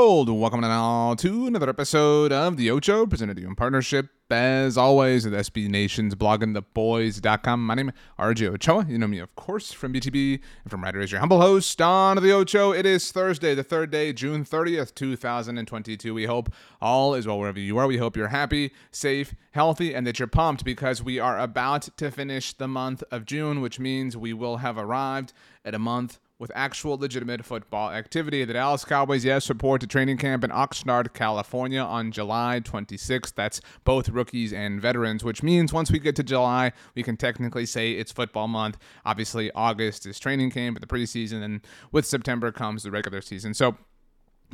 world? Welcome now to another episode of The Ocho, presented to you in partnership, as always, with SB Nation's bloggingtheboys.com. My name is RJ Ochoa. You know me, of course, from BTB and from Writer as your humble host on The Ocho. It is Thursday, the third day, June 30th, 2022. We hope all is well wherever you are. We hope you're happy, safe, healthy, and that you're pumped because we are about to finish the month of June, which means we will have arrived at a month with actual legitimate football activity. The Dallas Cowboys, yes, report to training camp in Oxnard, California on July 26th. That's both rookies and veterans, which means once we get to July, we can technically say it's football month. Obviously, August is training camp and the preseason, and with September comes the regular season. So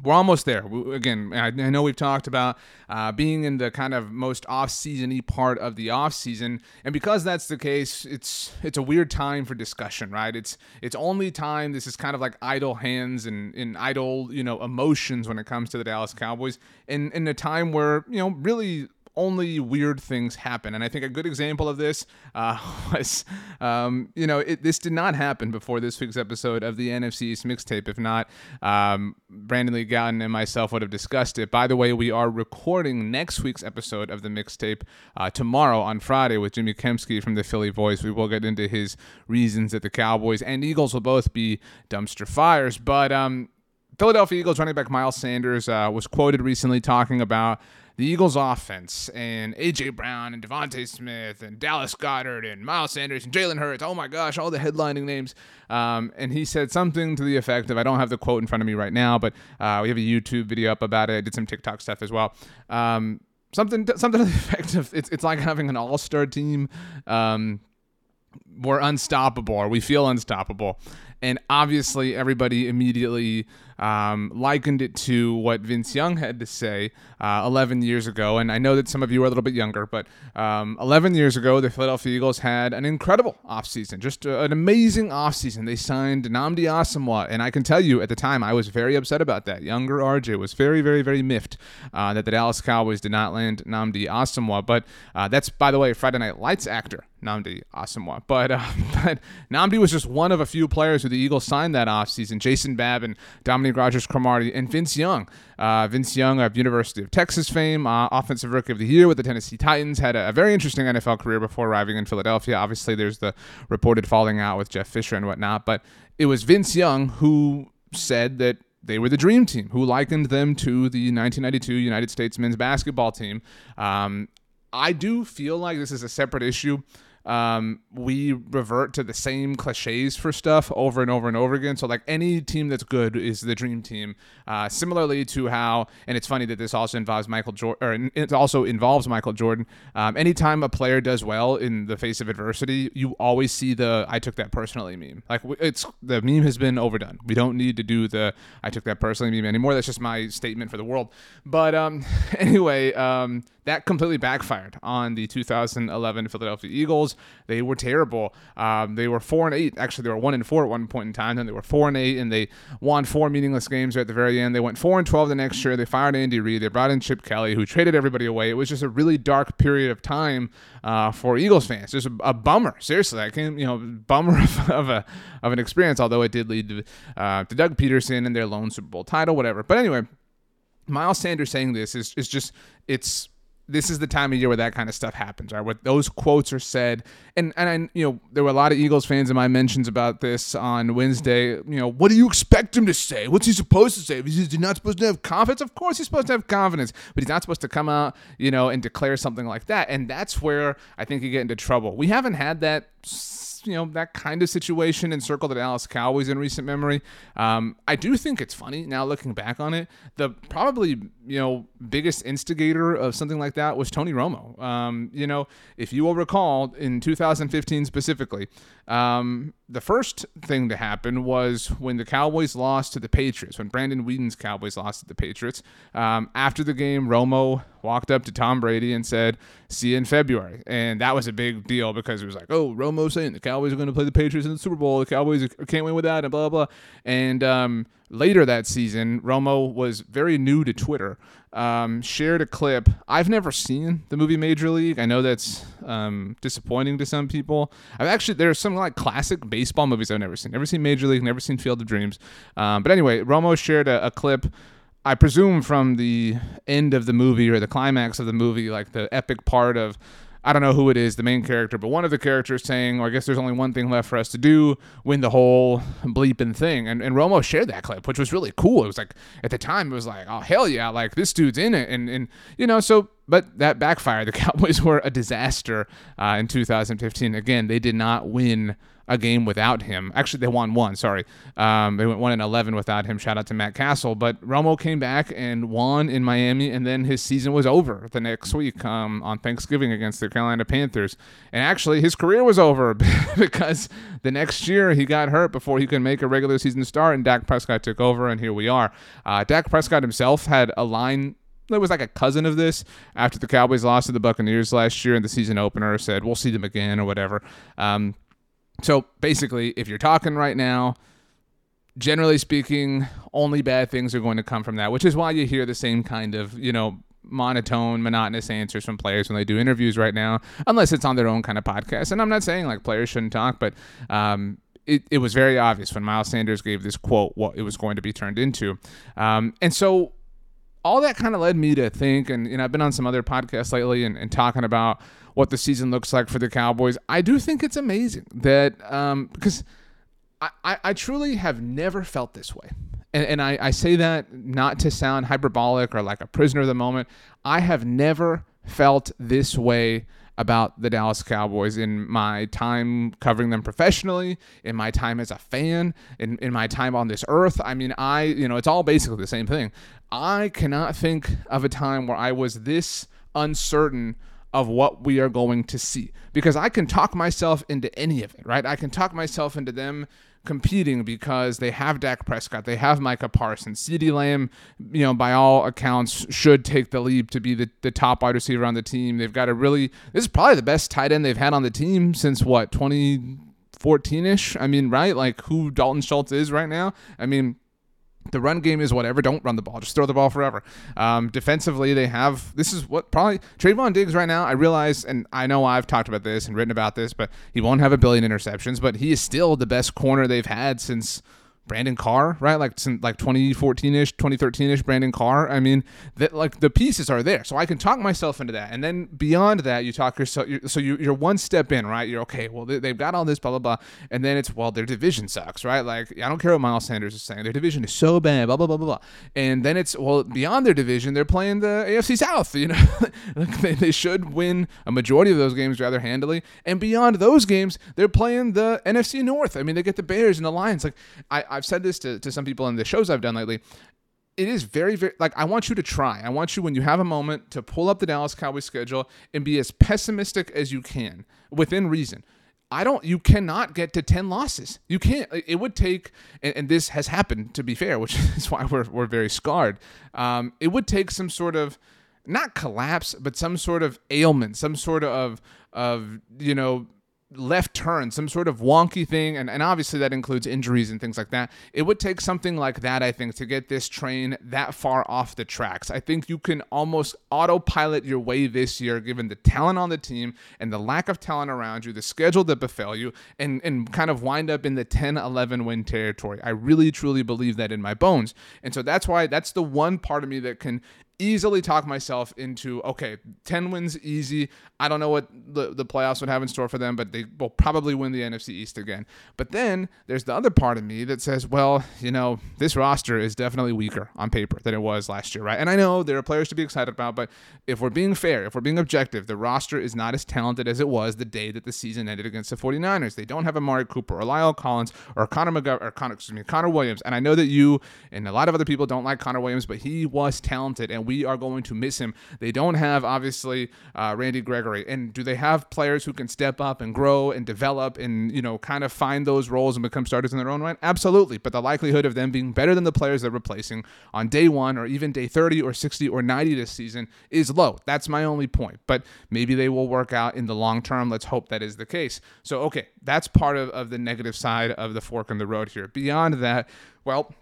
we're almost there. Again, I know we've talked about uh, being in the kind of most off-seasony part of the off-season, and because that's the case, it's it's a weird time for discussion, right? It's it's only time. This is kind of like idle hands and, and idle, you know, emotions when it comes to the Dallas Cowboys, and in a time where you know really only weird things happen. And I think a good example of this uh, was, um, you know, it, this did not happen before this week's episode of the NFC East mixtape. If not, um, Brandon Lee Gowton and myself would have discussed it. By the way, we are recording next week's episode of the mixtape uh, tomorrow on Friday with Jimmy Kempski from the Philly Voice. We will get into his reasons that the Cowboys and Eagles will both be dumpster fires. But um, Philadelphia Eagles running back Miles Sanders uh, was quoted recently talking about the Eagles offense and A.J. Brown and DeVonta Smith and Dallas Goedert and Miles Sanders and Jalen Hurts. Oh my gosh, all the headlining names. Um, and he said something to the effect of I don't have the quote in front of me right now, but uh, we have a YouTube video up about it. I did some TikTok stuff as well. Um, something, something to the effect of it's, it's like having an all star team. Um, we're unstoppable or we feel unstoppable. And obviously, everybody immediately um, likened it to what Vince Young had to say uh, 11 years ago. And I know that some of you are a little bit younger, but um, 11 years ago, the Philadelphia Eagles had an incredible offseason, just a, an amazing offseason. They signed Nnamdi Asomugha, and I can tell you at the time, I was very upset about that. Younger RJ was very, very, very miffed uh, that the Dallas Cowboys did not land Nnamdi Asomugha. But uh, that's, by the way, Friday Night Lights actor Nnamdi Asomugha. But, uh, but Nnamdi was just one of a few players who the Eagles signed that offseason. Jason Babin and Dominique Rodgers-Cromartie and Vince Young. Uh, Vince Young of University of Texas fame, uh, Offensive Rookie of the Year with the Tennessee Titans, had a, a, very interesting NFL career before arriving in Philadelphia. Obviously, there's the reported falling out with Jeff Fisher and whatnot, but it was Vince Young who said that they were the dream team, who likened them to the 1992 United States men's basketball team. Um, I do feel like this is a separate issue um, we revert to the same cliches for stuff over and over and over again. So like any team that's good is the dream team. Uh, similarly to how, and it's funny that this also involves Michael Jordan, or it also involves Michael Jordan. Um, anytime a player does well in the face of adversity, you always see the "I took that personally" meme. Like it's the meme has been overdone. We don't need to do the "I took that personally" meme anymore. That's just my statement for the world. But um, anyway, um, that completely backfired on the 2011 Philadelphia Eagles. They were terrible. Um, they were four and eight. Actually, they were one and four at one point in time. Then they were four and eight, and they won four meaningless games at the very end. They went four and twelve the next year. They fired Andy Reid. They brought in Chip Kelly, who traded everybody away. It was just a really dark period of time uh, for Eagles fans. Just a, a, bummer. Seriously, I can't. You know, bummer of, of, a of an experience. Although it did lead to, uh, to Doug Pederson and their lone Super Bowl title, whatever. But anyway. Miles Sanders saying this is, is just it's this is the time of year where that kind of stuff happens, right? Where those quotes are said, and and I, you know, there were a lot of Eagles fans in my mentions about this on Wednesday. You know, what do you expect him to say? What's he supposed to say? Is he not supposed to have confidence? Of course, he's supposed to have confidence, but he's not supposed to come out, you know, and declare something like that. And that's where I think you get into trouble. We haven't had that you know that kind of situation encircled the Dallas Cowboys in recent memory. Um, I do think it's funny now looking back on it. The probably you know biggest instigator of something like that was Tony Romo. Um, you know, if you will recall, in 2015 specifically, um, the first thing to happen was when the Cowboys lost to the Patriots, when Brandon Weeden's Cowboys lost to the Patriots. Um, after the game, Romo walked up to Tom Brady and said, "See you in February," and that was a big deal because it was like, "Oh, Romo saying the Cowboys are going to play the Patriots in the Super Bowl. The Cowboys can't win without," and blah blah. And um, later that season, Romo was very new to Twitter. Um, shared a clip. I've never seen the movie Major League. I know that's um, disappointing to some people. I've actually there's some like classic baseball movies I've never seen. Never seen Major League. Never seen Field of Dreams. Um, but anyway, Romo shared a, a clip. I presume from the end of the movie or the climax of the movie, like the epic part of I don't know who it is, the main character, but one of the characters saying, or I guess there's only one thing left for us to do, win the whole bleeping thing. And, and Romo shared that clip, which was really cool. It was like, at the time, it was like, oh, hell yeah, like this dude's in it. And, and you know, so, but that backfired. The Cowboys were a disaster uh, in 2015. Again, they did not win a game without him. Actually, they won one. Sorry, um, they went one and eleven without him. Shout out to Matt Cassel. But Romo came back and won in Miami, and then his season was over the next week um, on Thanksgiving against the Carolina Panthers. And actually, his career was over because the next year he got hurt before he could make a regular season start, and Dak Prescott took over, and here we are. Uh, Dak Prescott himself had a line that was like a cousin of this after the Cowboys lost to the Buccaneers last year in the season opener. Said we'll see them again or whatever. Um, so basically, if you're talking right now, generally speaking, only bad things are going to come from that, which is why you hear the same kind of, you know, monotone, monotonous answers from players when they do interviews right now, unless it's on their own kind of podcast. And I'm not saying like players shouldn't talk, but um, it, it was very obvious when Miles Sanders gave this quote what it was going to be turned into. Um, and so all that kind of led me to think, and you know, I've been on some other podcasts lately and, and talking about what the season looks like for the Cowboys. I do think it's amazing that um, because I, I, I, truly have never felt this way. And, and I, I say that not to sound hyperbolic or like a prisoner of the moment. I have never felt this way about the Dallas Cowboys in my time covering them professionally, in my time as a fan, in, in my time on this earth. I mean, I, you know, it's all basically the same thing. I cannot think of a time where I was this uncertain of what we are going to see because I can talk myself into any of it, right? I can talk myself into them competing because they have Dak Prescott, they have Micah Parsons, CeeDee Lamb, you know, by all accounts should take the leap to be the, the top wide receiver on the team. They've got a really this is probably the best tight end they've had on the team since what, 2014ish? I mean, right? Like who Dalton Schultz is right now. I mean, the run game is whatever. Don't run the ball. Just throw the ball forever. Um, defensively, they have this is what probably Trevon Diggs right now. I realize, and I know I've talked about this and written about this, but he won't have a billion interceptions. But he is still the best corner they've had since Brandon Carr, right? Like since like 2014ish, 2013ish Brandon Carr. I mean, that like the pieces are there, so I can talk myself into that. And then beyond that, you talk yourself. So you, you're one step in, right? You're okay. Well, they, have got all this, blah blah blah. And then it's well, their division sucks, right? Like I don't care what Miles Sanders is saying. Their division is so bad, blah blah blah blah blah. And then it's well, beyond their division, they're playing the AFC South. You know, they, they should win a majority of those games rather handily. And beyond those games, they're playing the NFC North. I mean, they get the Bears and the Lions. Like I I've said this to, to some people in the shows I've done lately. It is very, very like I want you to try. I want you when you have a moment to pull up the Dallas Cowboys schedule and be as pessimistic as you can within reason. I don't. You cannot get to ten losses. You can't. It would take, and, and this has happened to be fair, which is why we're we're very scarred. Um, it would take some sort of not collapse, but some sort of ailment, some sort of of you know left turn, some sort of wonky thing, and, and obviously that includes injuries and things like that. It would take something like that, I think, to get this train that far off the tracks. I think you can almost autopilot your way this year, given the talent on the team and the lack of talent around you, the schedule that befell you, and, and kind of wind up in the 10 11 win territory. I really, truly believe that in my bones. And so that's why that's the one part of me that can easily talk myself into okay, 10 wins easy. I don't know what the, the playoffs would have in store for them, but they will probably win the NFC East again. But then there's the other part of me that says, well, you know, this roster is definitely weaker on paper than it was last year, right? And I know there are players to be excited about, but if we're being fair, if we're being objective, the roster is not as talented as it was the day that the season ended against the 49ers. They don't have Amari Cooper or La'el Collins or Connor McGovern or Connor, excuse me, Connor Williams. And I know that you and a lot of other people don't like Connor Williams, but he was talented and we are going to miss him. They don't have obviously uh, Randy Gregory, and do they have players who can step up and grow and develop and you know kind of find those roles and become starters in their own right? Absolutely, but the likelihood of them being better than the players they're replacing on day one or even day 30 or 60 or 90 this season is low. That's my only point. But maybe they will work out in the long term. Let's hope that is the case. So okay, that's part of, of the negative side of the fork in the road here. Beyond that, well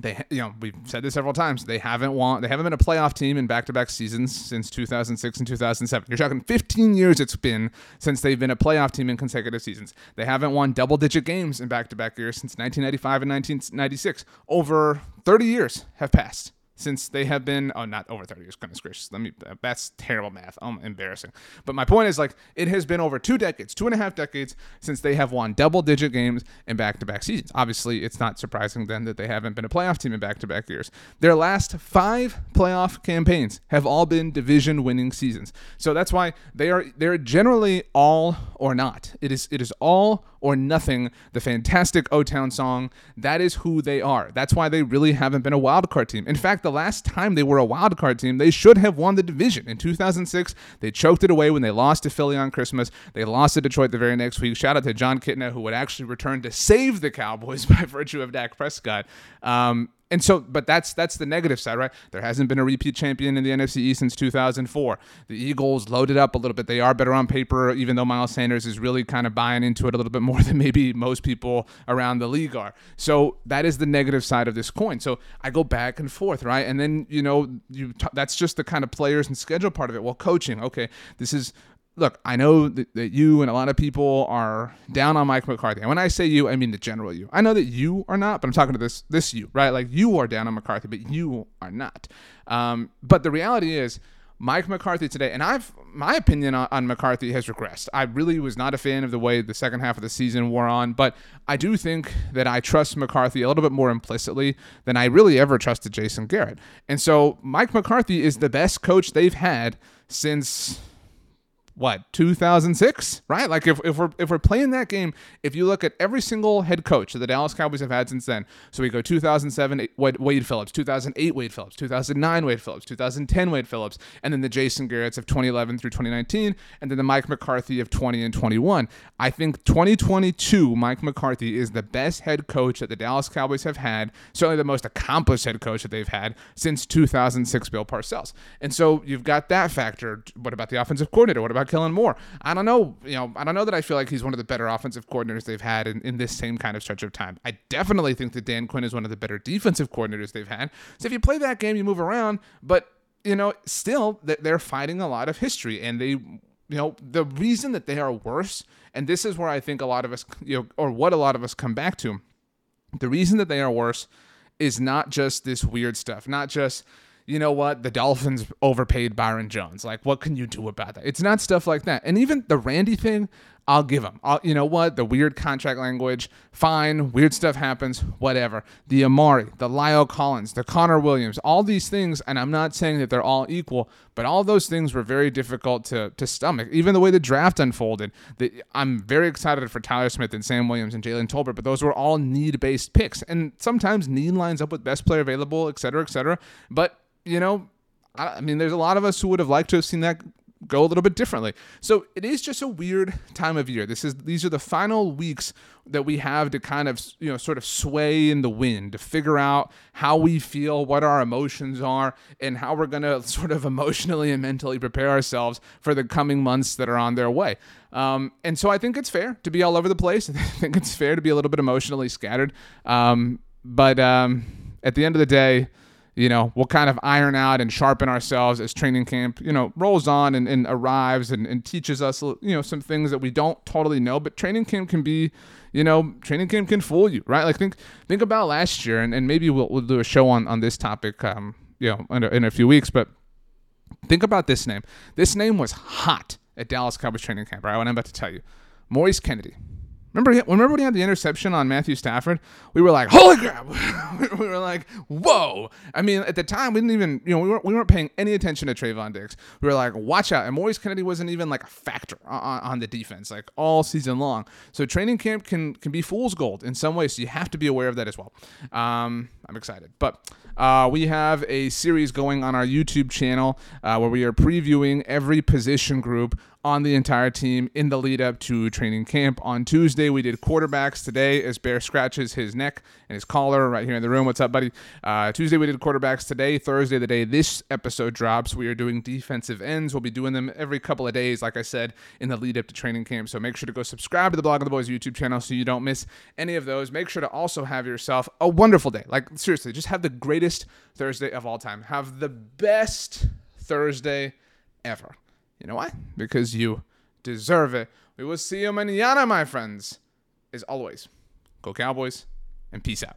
they you know we've said this several times. They haven't won they haven't been a playoff team in back-to-back seasons since 2006 and 2007 you're talking 15 years it's been since they've been a playoff team in consecutive seasons. They haven't won double-digit games in back-to-back years since 1995 and 1996 over 30 years have passed since they have been oh not over 30 years goodness gracious let me that's terrible math um, embarrassing. But my point is like it has been over two decades two and a half decades since they have won double digit games in back-to-back seasons. Obviously it's not surprising then that they haven't been a playoff team in back-to-back years. Their last five playoff campaigns have all been division winning seasons. So that's why they are they're generally all or not. It is it is all or nothing the fantastic o-town song that is who they are that's why they really haven't been a wild card team in fact the last time they were a wild card team, they should have won the division. In 2006, they choked it away when they lost to Philly on Christmas. They lost to Detroit the very next week. Shout out to Jon Kitna, who would actually return to save the Cowboys by virtue of Dak Prescott. Um, and so, but that's that's the negative side, right? There hasn't been a repeat champion in the NFC East since 2004. The Eagles loaded up a little bit. They are better on paper, even though Miles Sanders is really kind of buying into it a little bit more than maybe most people around the league are. So that is the negative side of this coin. So I go back and forth, right? And then you know, you t- that's just the kind of players and schedule part of it. Well, coaching, okay, this is look, I know that, that, you and a lot of people are down on Mike McCarthy. And when I say you, I mean the general you. I know that you are not, but I'm talking to this this you, right? Like you are down on McCarthy, but you are not. Um, but the reality is, Mike McCarthy today, and I've my opinion on, on, McCarthy has regressed. I really was not a fan of the way the second half of the season wore on, but I do think that I trust McCarthy a little bit more implicitly than I really ever trusted Jason Garrett. And so Mike McCarthy is the best coach they've had since what 2006 right? Like if, if we're if we're playing that game if you look at every single head coach that the dallas cowboys have had since then so we go 2007 wade phillips 2008 wade phillips 2009 wade phillips 2010 wade phillips and then the jason garretts of 2011 through 2019 and then the mike mccarthy of 20 and 21 i think 2022 mike mccarthy is the best head coach that the dallas cowboys have had certainly the most accomplished head coach that they've had since 2006 bill parcells. And so you've got that factor. What about the offensive coordinator? What about about Kellen Moore. I don't know, you know, I don't know that I feel like he's one of the better offensive coordinators they've had in, in this same kind of stretch of time. I definitely think that Dan Quinn is one of the better defensive coordinators they've had. So if you play that game, you move around, but you know, still they're fighting a lot of history and they you know the reason that they are worse and this is where i think a lot of us you know or what a lot of us come back to the reason that they are worse is not just this weird stuff not just you know what, the Dolphins overpaid Byron Jones. Like, what can you do about that? It's not stuff like that. And even the Randy thing, I'll give him. I'll, you know what? The weird contract language, fine. Weird stuff happens, whatever. The Amari, the La'el Collins, the Connor Williams, all these things, and I'm not saying that they're all equal, but all those things were very difficult to, to stomach. Even the way the draft unfolded, the, I'm very excited for Tyler Smith and Sam Williams and Jalen Tolbert, but those were all need based picks. And sometimes need lines up with best player available, et cetera, et cetera. But you know, I, I mean, there's a lot of us who would have liked to have seen that go a little bit differently. So it is just a weird time of year. This is these are the final weeks that we have to kind of you know sort of sway in the wind to figure out how we feel, what our emotions are, and how we're going to sort of emotionally and mentally prepare ourselves for the coming months that are on their way. Um, and so I think it's fair to be all over the place. I think it's fair to be a little bit emotionally scattered. Um, but um, at the end of the day, you know, we'll kind of iron out and sharpen ourselves as training camp, you know, rolls on and, and arrives and, and teaches us, you know, some things that we don't totally know. But training camp can be, you know, training camp can fool you, right? Like think think about last year, and, and maybe we'll, we'll do a show on, on this topic, um, you know in a, in a few weeks. But think about this name. This name was hot at Dallas Cowboys training camp. Right, what I'm about to tell you, Maurice Canady. Remember, remember when he had the interception on Matthew Stafford? We were like, "Holy crap!" we were like, "Whoa!" I mean, at the time, we didn't even, you know, we weren't, we weren't paying any attention to Trevon Diggs. We were like, "Watch out!" And Maurice Canady wasn't even like a factor on, on the defense, like all season long. So training camp can can be fool's gold in some ways. So you have to be aware of that as well. Um, I'm excited, but uh, we have a series going on our YouTube channel uh, where we are previewing every position group on the entire team in the lead up to training camp. On Tuesday, we did quarterbacks. Today, as Bear scratches his neck and his collar right here in the room. What's up, buddy? Uh, Tuesday, we did quarterbacks. Today, Thursday, the day this episode drops, we are doing defensive ends. We'll be doing them every couple of days, like I said, in the lead up to training camp. So make sure to go subscribe to the Blogging the Boys YouTube channel so you don't miss any of those. Make sure to also have yourself a wonderful day. Like, seriously, just have the greatest Thursday of all time. Have the best Thursday ever. You know why? Because you deserve it. We will see you mañana, my friends. As always, go Cowboys and peace out.